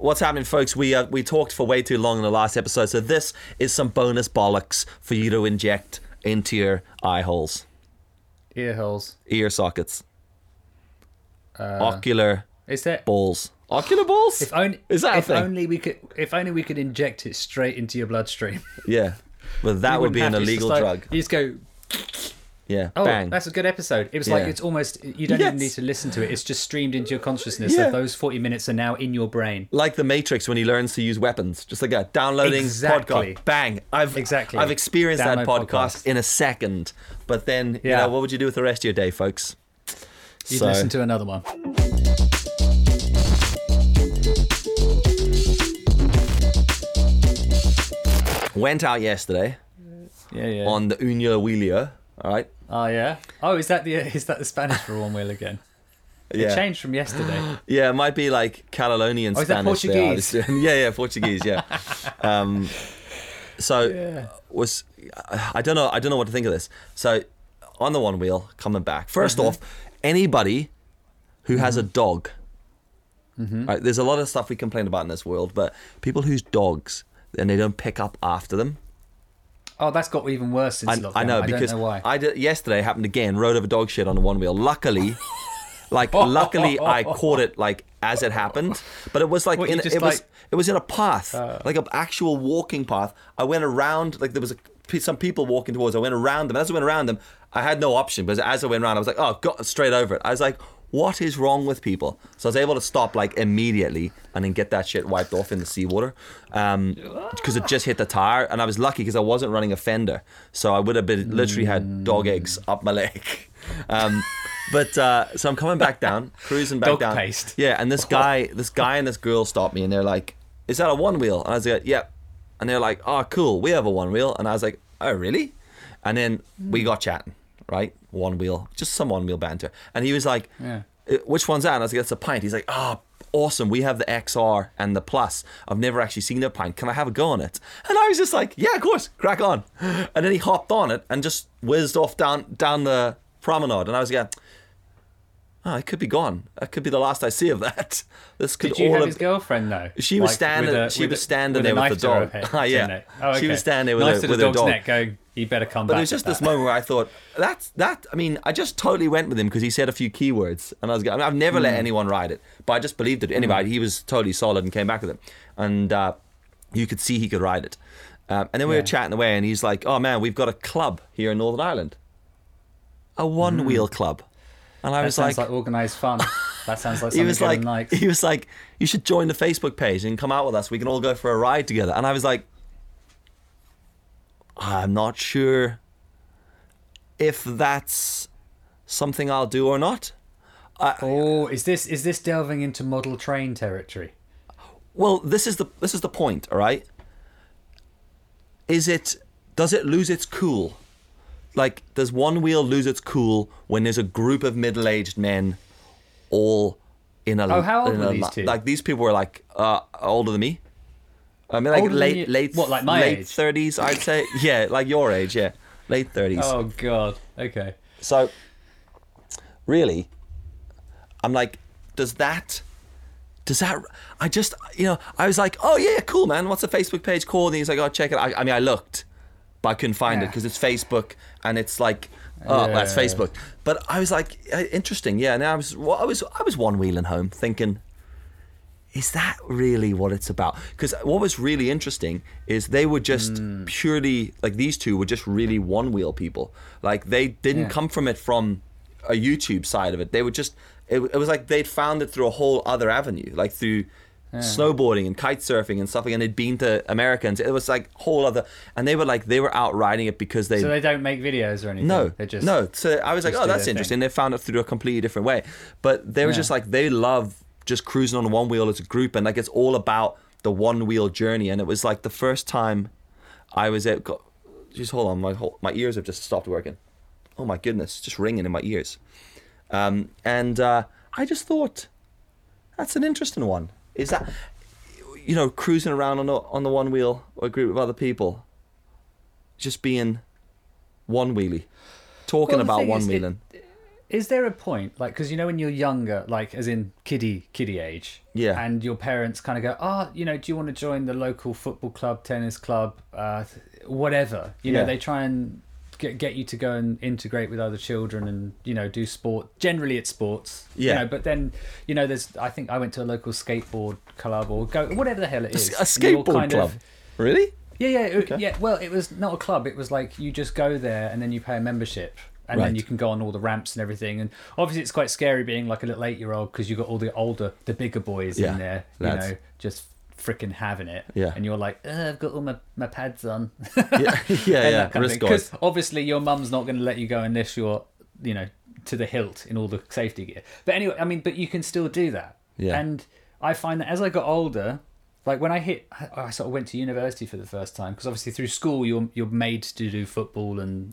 What's happening, folks? We uh, we talked for way too long in the last episode, so this is some bonus bollocks for you to inject into your eye holes, Ear holes. ear sockets, Uh, ocular Is that? balls, ocular balls. If only Is that a if thing? only we could if only we could inject it straight into your bloodstream. yeah, but that would be an wouldn't to- it's illegal like- drug. You just go. Yeah, Oh, bang. that's a good episode. It was like Yeah. it's almost you don't even Yes. need to listen to it. It's just streamed into your consciousness. Yeah. So those forty minutes are now in your brain. like the Matrix when he learns to use weapons, just like that. Downloading Exactly. podcast, bang! I've Exactly. I've experienced that Download podcast podcast. in a second. But then, you Yeah. know, what would you do with the rest of your day, folks? You So- listen to another one. Went out yesterday Yeah, yeah. on the Unia Wheelia. All right. Oh yeah. Oh, is that the is that the Spanish for one wheel again? Yeah. It changed from yesterday. Yeah, it might be like Catalonian Oh, is that Spanish. Portuguese? yeah, yeah, Portuguese. Yeah. um, so Yeah. was I don't know. I don't know what to think of this. So on the one wheel coming back. 1st Mm-hmm. off, anybody who has a dog. Right, there's a lot of stuff we complain about in this world, but people whose dogs and they don't pick up after them. Oh, that's got even worse since I, lockdown. I know I because don't know why. I yesterday happened again. Rode over dog shit on the one wheel. Luckily, like luckily I caught it like as it happened, but it was like What, in it was like- Uh. it was in a path, like an actual walking path. I went around like there was a, some people walking towards. I went around them. As I went around them, I had no option because as I went around, I was like, oh, got straight over it. I was like. What is wrong with people? So I was able to stop like immediately and then get that shit wiped off in the seawater because it just hit the tire. And I was lucky because I wasn't running a fender, so I would have been literally had dog eggs up my leg. Um, but uh, so I'm coming back down, cruising back Dog down. paste. Yeah, and this guy, this guy and this girl stopped me, and they're like, "Is that a one wheel?" And I was like, "Yep." And they're like, "Oh, cool, we have a one wheel." And I was like, "Oh, really?" And then we got chatting, right? One wheel, just some one wheel banter. And he was like, Yeah. "Uh, "Which one's that?" And I was like, "It's a pint." He's like, "Oh." Awesome! We have the XR and the Plus. I've never actually seen the pint. Can I have a go on it? And I was just like, "Yeah, of course, crack on." And then he hopped on it and just whizzed off down down the promenade. And I was like, "Oh, it could be gone. That could be the last I see of that." This could Did you all have have his girlfriend though? she was Like, standing- a- she was standing there with the dog. Ah, yeah. Oh, She okay. was standing there with Knife her- with the her dog. neck, going, "You better come But back." But it was just this that." moment where I thought, that's that. I mean, I just totally went with him because he said a few keywords, and I was. I mean, I've never Hmm. let anyone ride it, but I just believed it. Anyway, he was totally solid and came back with it, and uh, you could see he could ride it. Um, and then we were chatting away, and he's like, "Oh man, we've got a club here in Northern Ireland, a one-wheel club," and I. That was sounds like, like, organised fun. That sounds like he something was Kevin like, likes. he was like, you should join the Facebook page and come out with us. We can all go for a ride together. And I was like, I'm not sure if that's something I'll do or not. Oh, is this is this delving into model train territory? Well, this is the this is the point, all right? Is it does it lose its cool? Like does one wheel lose its cool when there's a group of middle-aged men all in a Oh, how old were these li- two? Like these people were like uh older than me. I mean like Older late you- late what, like my late age? 30s I'd say. yeah, like your age, yeah. Late 30s. Oh God. Okay. So, really, I'm like, does that, does that, I just, you know, I was like, oh yeah, cool, man. What's the Facebook page called? And he's like, oh, check it. I, I mean, I looked, but I couldn't find it because it's Facebook and it's like, oh, Yeah. that's Facebook. But I was like, uh, interesting, yeah. And I was, well, I was, I was one wheeling home thinking. Is that really what it's about? Because what was really interesting is they were just Hmm. purely like these two were just really one wheel people. Like they didn't Yeah. come from it from a YouTube side of it. They were just it, it was like they'd found it through a whole other avenue, like through snowboarding and kite surfing and stuff like and they'd been to Americans. It was like whole other and they were like they were out riding it because they So they don't make videos or anything. no, They just no. So I was like, oh, that's interesting. They found it through a completely different way. But they were Yeah. just like, they love just cruising on one wheel as a group, and like it's all about the one wheel journey. And it was like the first time I was at. Just hold on, my whole, my ears have just stopped working. Oh my goodness, just ringing in my ears. Um, and uh, I just thought that's an interesting one. Is that you know cruising around on the on the one wheel or a group of other people, just being one wheelie, talking Well, about one is, wheeling. Is there a point, like, because you know when you're younger, like, as in kiddie, kiddie age, Yeah. and your parents kind of go, oh, you know, do you want to join the local football club, tennis club, uh, whatever? You know, they try and get get you to go and integrate with other children and you know do sport. Generally, it's sports. You Yeah. know, but then you know, there's. I think I went to a local skateboard club or go whatever the hell it is. A and skateboard kind club. of- Really? yeah, yeah, it- yeah. Well, it was not a club. It was like you just go there and then you pay a membership, and then you can go on all the ramps and everything. And obviously, it's quite scary being like a little eight-year-old because you've got all the older, the bigger boys Yeah, in there, you lads. know, just freaking having it. Yeah. And you're like, I've got all my, my pads on. Yeah, yeah, yeah. Because obviously, your mum's not going to let you go unless you're, you know, to the hilt in all the safety gear. But anyway, I mean, but you can still do that. Yeah. And I find that as I got older, like when I hit, I sort of went to university for the first time because obviously through school you're you're made to do football and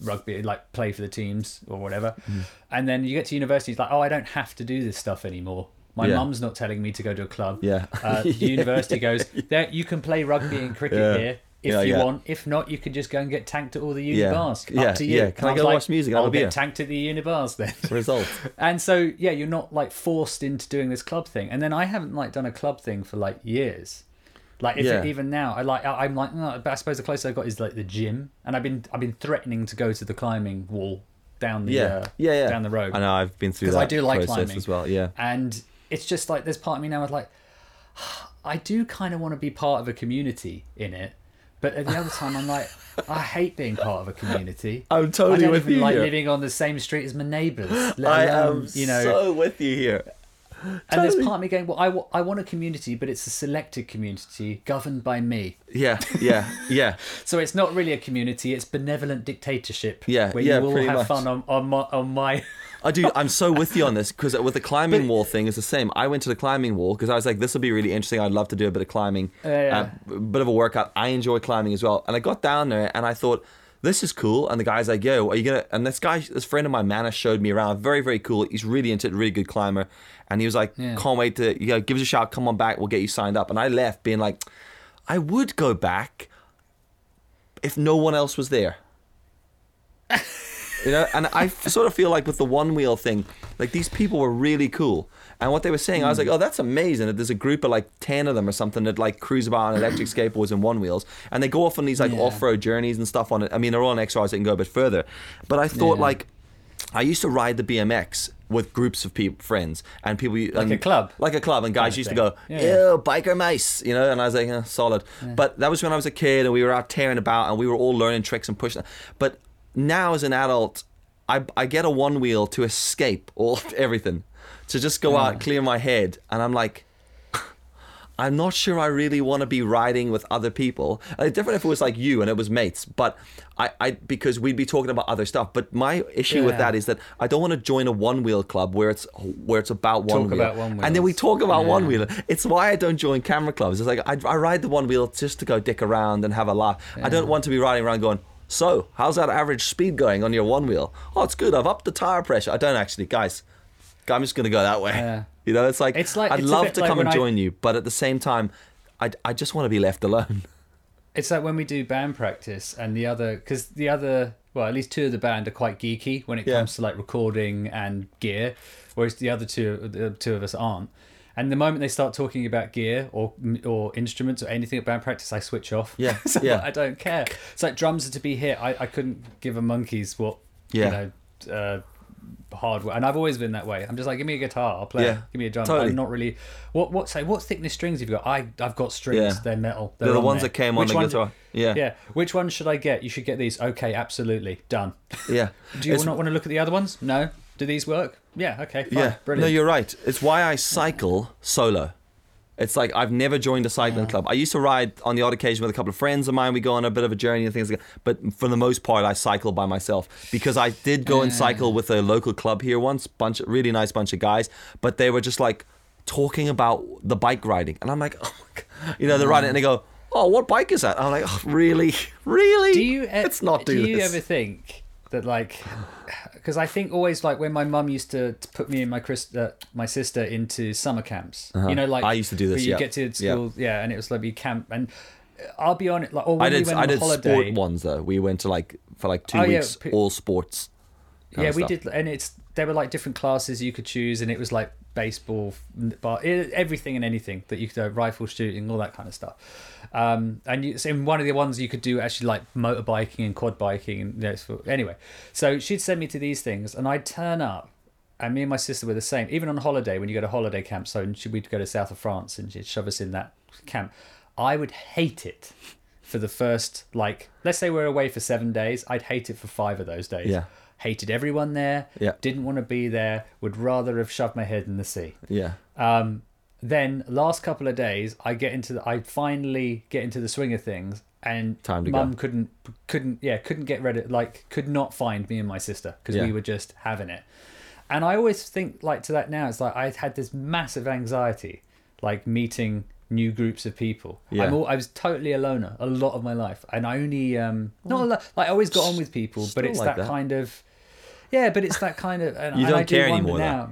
rugby, like play for the teams or whatever, Mm. and then you get to university, it's like, oh, I don't have to do this stuff anymore. My Yeah. mum's not telling me to go to a club. Yeah. Uh, the university goes, there you can play rugby and cricket here if Yeah, you yeah. want. If not, you can just go and get tanked at all the uni Yeah. bars. Yeah, Up to you. yeah. Can I And was go like, watch music I'll get tanked at the uni bars then. Result. And so yeah, you're not like forced into doing this club thing. And then I haven't like done a club thing for like years. Like if Yeah. even now, I like I- I'm like, oh, but I suppose the closest I got is like the gym, and I've been I've been threatening to go to the climbing wall down the Yeah. uh, yeah, yeah. down the road I know. I've been through 'Cause that I do like climbing. as well. Yeah. and it's just like there's part of me now with like I do kind of want to be part of a community in it, but at the other time I'm like I hate being part of a community. I'm totally I don't with even you like here. living on the same street as my neighbours. I alone, am you know, so with you here. and there's part of me going, well, I, wa- I want a community, but it's a selected community governed by me. Yeah, yeah, yeah. So it's not really a community; it's benevolent dictatorship. Yeah, where yeah, you all have much. fun on, on my on my. I do. I'm so with you on this because with the climbing wall thing, it's the same. I went to the climbing wall because I was like, this will be really interesting. I'd love to do a bit of climbing, Yeah, uh, a bit of a workout. I enjoy climbing as well. And I got down there and I thought, this is cool. And the guy's like, yo, are you gonna? And this guy, this friend of mine, Manus, showed me around. Very, very cool. He's really into it, really good climber. And he was like, Yeah. can't wait to, you know, give us a shout. Come on back. We'll get you signed up. And I left being like, I would go back if no one else was there. You know, and I sort of feel like with the one wheel thing, like these people were really cool. And what they were saying, I was like, oh, that's amazing that there's a group of like 10 of them or something that like cruise about on electric skateboards and one wheels. And they go off on these like Yeah. off road journeys and stuff on it. I mean, they're all on XRs, they can go a bit further. But I thought Yeah. like, I used to ride the BMX with groups of people, friends, and people Like and- a club? like a club, and guys of used to go, Yeah. "Ew, biker mice," you know, and I was like, eh, "Solid." But that was when I was a kid, and we were out tearing about, and we were all learning tricks and pushing. But now, as an adult, I I get a one wheel to escape all everything, to just go out, clear my head, and I'm like. I'm not sure I really want to be riding with other people. Uh, different if it was like you and it was mates, but I, I because we'd be talking about other stuff. But my issue with Yeah. that is that I don't want to join a one wheel club where it's where it's about one wheel, about one and then we wheels. talk about one wheel. It's why I don't join camera clubs. It's like I, I ride the one wheel just to go dick around and have a laugh. I don't want to be riding around going. So, how's that average speed going on your one wheel? Oh, it's good. I've upped the tire pressure. I don't actually, guys. I'm just gonna go that way. Yeah. You know, it's like, It's like- I'd it's love to like come and I- join you, but at the same time, I, I just want to be left alone. It's like when we do band practice, and the other because the other well, at least two of the band are quite geeky when it Yeah. comes to like recording and gear, whereas the other two the two of us aren't. And the moment they start talking about gear or or instruments or anything at band practice, I switch off. Yeah, so yeah. I don't care. It's like drums are to be hit. I, I couldn't give a monkey's what Yeah. you know uh, hardware, and I've always been that way. I'm just like, give me a guitar, I'll play. Yeah, Give me a drum. totally. I'm not really. What what say? What thickness strings have you got? I I've got strings. Yeah. They're metal. They're the on ones there. that came on Which the one- guitar. Yeah. yeah. Which one should I get? You should get these. Okay, absolutely. Done. Yeah. Do you It's- not want to look at the other ones? No. Do these work? Yeah. Okay. Fine. Yeah. Brilliant. No, you're right. It's why I cycle solo. It's like I've never joined a cycling club. I used to ride on the odd occasion with a couple of friends of mine. We go on a bit of a journey and things like that. But for the most part, I cycle by myself because I did go and cycle with a local club here once. Bunch, of, really nice bunch of guys. But they were just like talking about the bike riding, and I'm like, oh my god, you know, they're riding, and they go, oh, what bike is that? I'm like, oh, really, really? do you? e- Let's not do, Do you this. ever think that like? Because I think always like when my mum used to, to put me and my Chris, uh, my sister into summer camps. You know, like Uh-huh. I used to do this, where You yeah. get to Yeah. school, yeah. and it was like you camp, and I'll be on it. Like, or when I did. we went I on did holiday, sport ones though. We went to like for like two Oh, yeah, weeks, p- all sports. yeah, we stuff. did, and it's there were like different classes you could choose, and it was like baseball, but everything and anything that you could do, rifle shooting, all that kind of stuff. Um, and you, so in one of the ones you could do actually like motorbiking and quad biking, and you know, so- anyway. So she'd send me to these things, and I'd turn up. And me and my sister were the same. Even on holiday, when you go to holiday camp, so we'd go to south of France, and she'd shove us in that camp. I would hate it for the first like let's say we're away for seven days i'd hate it for five of those days Yeah. Hated everyone there Yeah. didn't want to be there would rather have shoved my head in the sea Yeah. um, then last couple of days i get into the i finally get into the swing of things and Time to mum go. couldn't couldn't yeah couldn't get rid of like could not find me and my sister because Yeah. we were just having it and i always think like to that now it's like i had this massive anxiety like meeting new groups of people Yeah. I'm all, i was totally a loner a lot of my life and i only um not a lot like i always got on with people but it's like that, that. kind of yeah but it's that kind of and, You don't I do care wonder anymore, though. now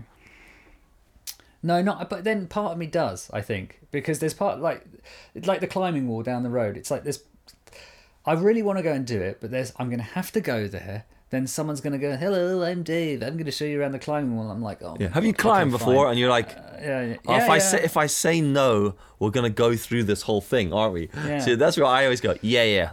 no, not. But then part of me does. I think because there's part like, like the climbing wall down the road. It's like this. I really want to go and do it, but there's. I'm going to have to go there. Then someone's going to go, "Hello, I'm Dave. I'm going to show you around the climbing wall." I'm like, "Oh, Yeah. Have you climbed before? fine." And you're like, uh, Yeah, yeah. Oh, if Yeah, I say if I say no, we're gonna go through this whole thing, aren't we? Yeah. See, that's where I always go. Yeah, yeah,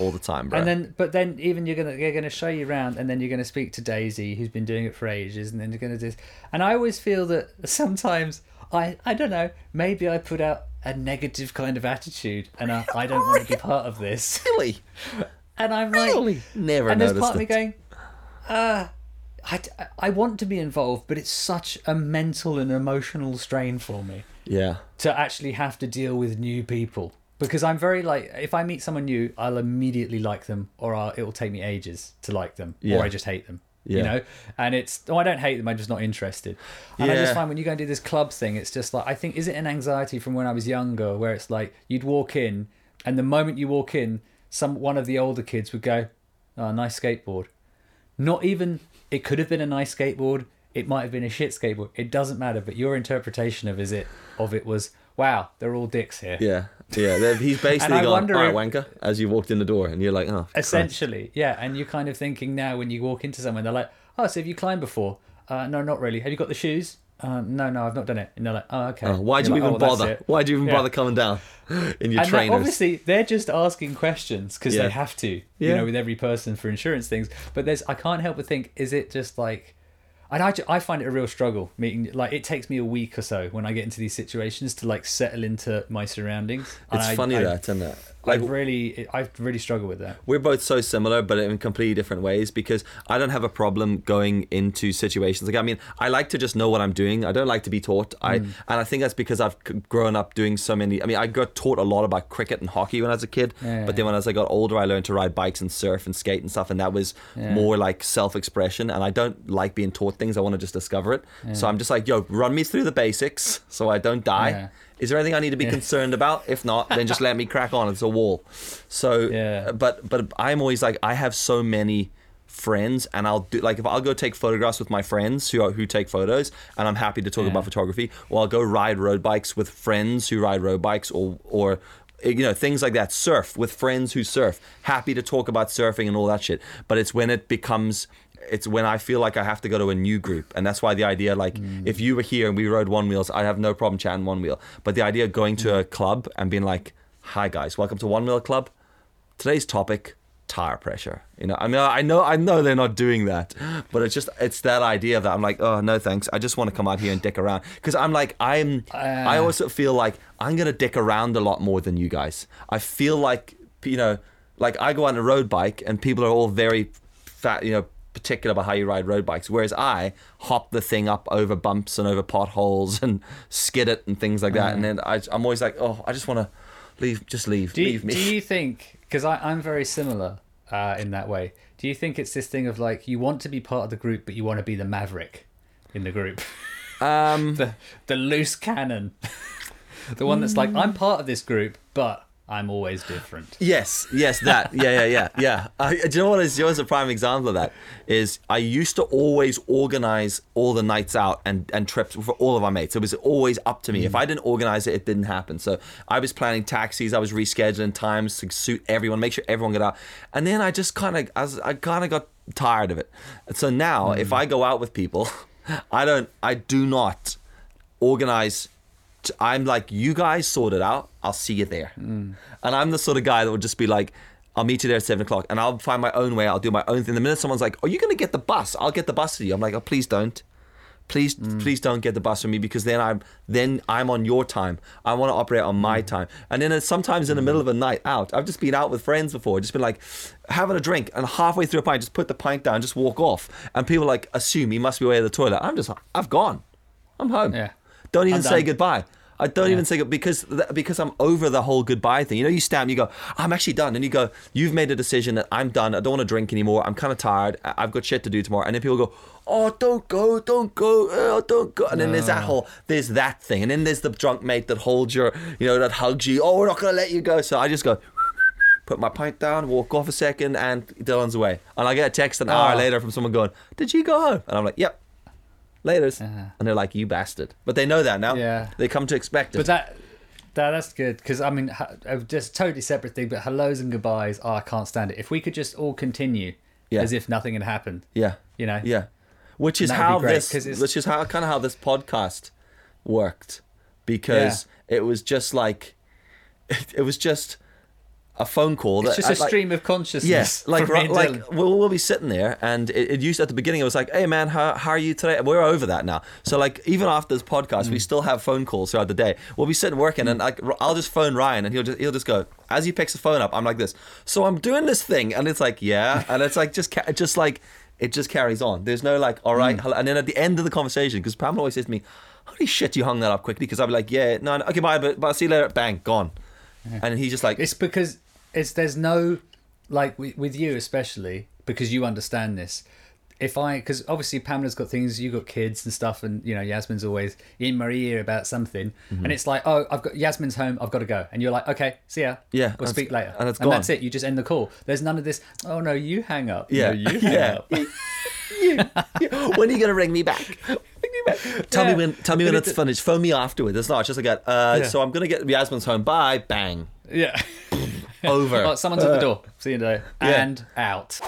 all the time, bro. And then, but then, even you're gonna they're gonna show you around, and then you're gonna speak to Daisy, who's been doing it for ages, and then you're gonna do. And I always feel that sometimes I I don't know maybe I put out a negative kind of attitude, and I, I don't want to be part of this, really, and I'm like, really, never and there's part of me going, uh, I, I want to be involved, but it's such a mental and emotional strain for me yeah, to actually have to deal with new people because I'm very like if I meet someone new, I'll immediately like them, or I'll, it will take me ages to like them, Yeah. or I just hate them. You know, and it's oh I don't hate them, I'm just not interested. And I just find when you go and do this club thing, it's just like I think is it an anxiety from when I was younger, where it's like you'd walk in, and the moment you walk in, some one of the older kids would go, "Oh, nice skateboard." Not even it could have been a nice skateboard. It might have been a shit skateboard. It doesn't matter. But your interpretation of is it of it was wow, they're all dicks here. yeah, yeah. He's basically gone, all right, wanker, as you walked in the door, and you're like, oh, Christ. Essentially, yeah. And you're kind of thinking now when you walk into someone, they're like, oh, so have you climbed before? Uh, no, not really. Have you got the shoes? Uh, no, no, I've not done it. And they're like, oh, okay. Oh, why do you like, even "Oh, that's bother? Why do you even Yeah. bother coming down in your and trainers? obviously they're just asking questions because Yeah. they have to you know with every person for insurance things but there's i can't help but think is it just like and I, I find it a real struggle meeting like it takes me a week or so when i get into these situations to like settle into my surroundings And it's I- funny I, that, isn't it? I Like really i really struggle with that we're both so similar, but in completely different ways. Because I don't have a problem going into situations. Like I mean, I like to just know what I'm doing. I don't like to be taught. I Mm. and I think that's because I've grown up doing so many. I mean, I got taught a lot about cricket and hockey when I was a kid. Yeah. But then when as I got older, I learned to ride bikes and surf and skate and stuff, and that was Yeah. more like self-expression. And I don't like being taught things. I want to just discover it. So I'm just like, yo, run me through the basics so I don't die. Yeah. Is there anything I need to be concerned about? If not, then just let me crack on. It's a wall. So, Yeah. but but I'm always like I have so many friends, and I'll do like if I'll go take photographs with my friends who are, who take photos, and I'm happy to talk Yeah. about photography, or I'll go ride road bikes with friends who ride road bikes, or or eh, you know things like that. Surf with friends who surf. Happy to talk about surfing and all that shit. But it's when it becomes it's when I feel like I have to go to a new group, and that's why the idea, like, Mm. if you were here and we rode one wheels, I have no problem chatting one wheel. But the idea of going to Mm. a club and being like, "Hi guys, welcome to One Wheel Club. Today's topic: tire pressure." You know, I mean, I know, I know they're not doing that, but it's just, it's that idea that I'm like, "Oh no, thanks. I just want to come out here and dick around." Because I'm like, I'm, I Uh. also feel like I'm gonna dick around a lot more than you guys. I feel like, you know, like I go on a road bike and people are all very fat, you know particular about how you ride road bikes, whereas I hop the thing up over bumps and over potholes and skid it and things like that. And then I, I'm always like, oh, I just want to leave, just leave, do you, leave me. do you think because i'm very similar uh, in that way. Do you think it's this thing of like you want to be part of the group but you want to be the maverick in the group? Um, the the loose cannon. The one that's like i'm part of this group but I'm always different. Yes, yes, that. Yeah, yeah, yeah, yeah. Uh, do you know what is? You know what's a prime example of that? Is I used to always organize all the nights out and, and trips for all of our mates. It was always up to me. If I didn't organize it, it didn't happen. So I was planning taxis. I was rescheduling times to suit everyone, make sure everyone got out. And then I just kind of, I, I kind of got tired of it. So now, if I go out with people, I don't, I do not organize I'm like, you guys sort it out. I'll see you there. Mm. And I'm the sort of guy that would just be like, I'll meet you there at seven o'clock, and I'll find my own way. I'll do my own thing. The minute someone's like, "Are you going to get the bus?" I'll get the bus for you. I'm like, "Oh, please don't, please, mm. please don't get the bus for me because then I'm then I'm on your time. I want to operate on my mm. time." And then sometimes in the middle of a night out, I've just been out with friends before, just been like having a drink, and halfway through a pint, just put the pint down, just walk off, and people like assume he must be away at the toilet. I'm just, I've gone, I'm home. Yeah. Don't even I'm say done. goodbye. I don't Yeah. even say because because I'm over the whole goodbye thing. You know, you stamp, you go, I'm actually done, and you go, you've made a decision that I'm done. I don't want to drink anymore. I'm kind of tired. I've got shit to do tomorrow. And then people go, oh, don't go, don't go, oh, don't go. And then there's that whole, there's that thing, and then there's the drunk mate that holds your, you know, that hugs you. Oh, we're not gonna let you go. So I just go. Put my pint down, walk off a second, and Dylan's away. And I get a text an hour Oh. later from someone going, "Did you go home?" And I'm like, "Yep." Laters. Uh-huh. And they're like, "You bastard!" But they know that now. Yeah. They come to expect it. But that, that that's good because I mean, uh, just totally separate thing. But hellos and goodbyes, oh, I can't stand it. If we could just all continue Yeah. as if nothing had happened, Yeah. you know, Yeah. Which is And that would how great, this which is how kind of how this podcast worked because it was just like it, was just a phone call it's just a like- stream of consciousness. Yes, like from me ri- and like we'll, we'll be sitting there, and it, it used at the beginning. It was like, "Hey man, how, how are you today?" We're over that now. So like even after this podcast, Mm. we still have phone calls throughout the day. We'll be sitting working, and like I'll just phone Ryan, and he'll just he'll just go as he picks the phone up. I'm like this. So I'm doing this thing, and it's like yeah, and it's like just ca- just like it just carries on. There's no like all right, Mm. hello. and then at the end of the conversation, because Pamela always says to me, "Holy shit, you hung that up quickly," because I'll be like, "Yeah, no, no okay, bye, but, but I'll see you later." Bang, gone. And he's just like, It's because it's there's no like with, with you especially because you understand this. If I because obviously Pamela's got things, you got kids and stuff, and you know Yasmin's always in my ear about something, Mm-hmm. and it's like, oh, I've got Yasmin's home, I've got to go, and you're like, okay, see ya, Yeah, we'll speak later, and gone. that's it. You just end the call. There's none of this. Oh no, you hang up. Yeah, no, you hang yeah. up. when are you gonna ring me back? Tell Yeah. me when. Tell me when it's it- finished. Phone me afterwards. It's not it's just like. Uh, Yeah. So I'm gonna get Yasmin's home. Bye. Bang. yeah. Over. Oh, someone's at the uh, door. See you later. Yeah. And out.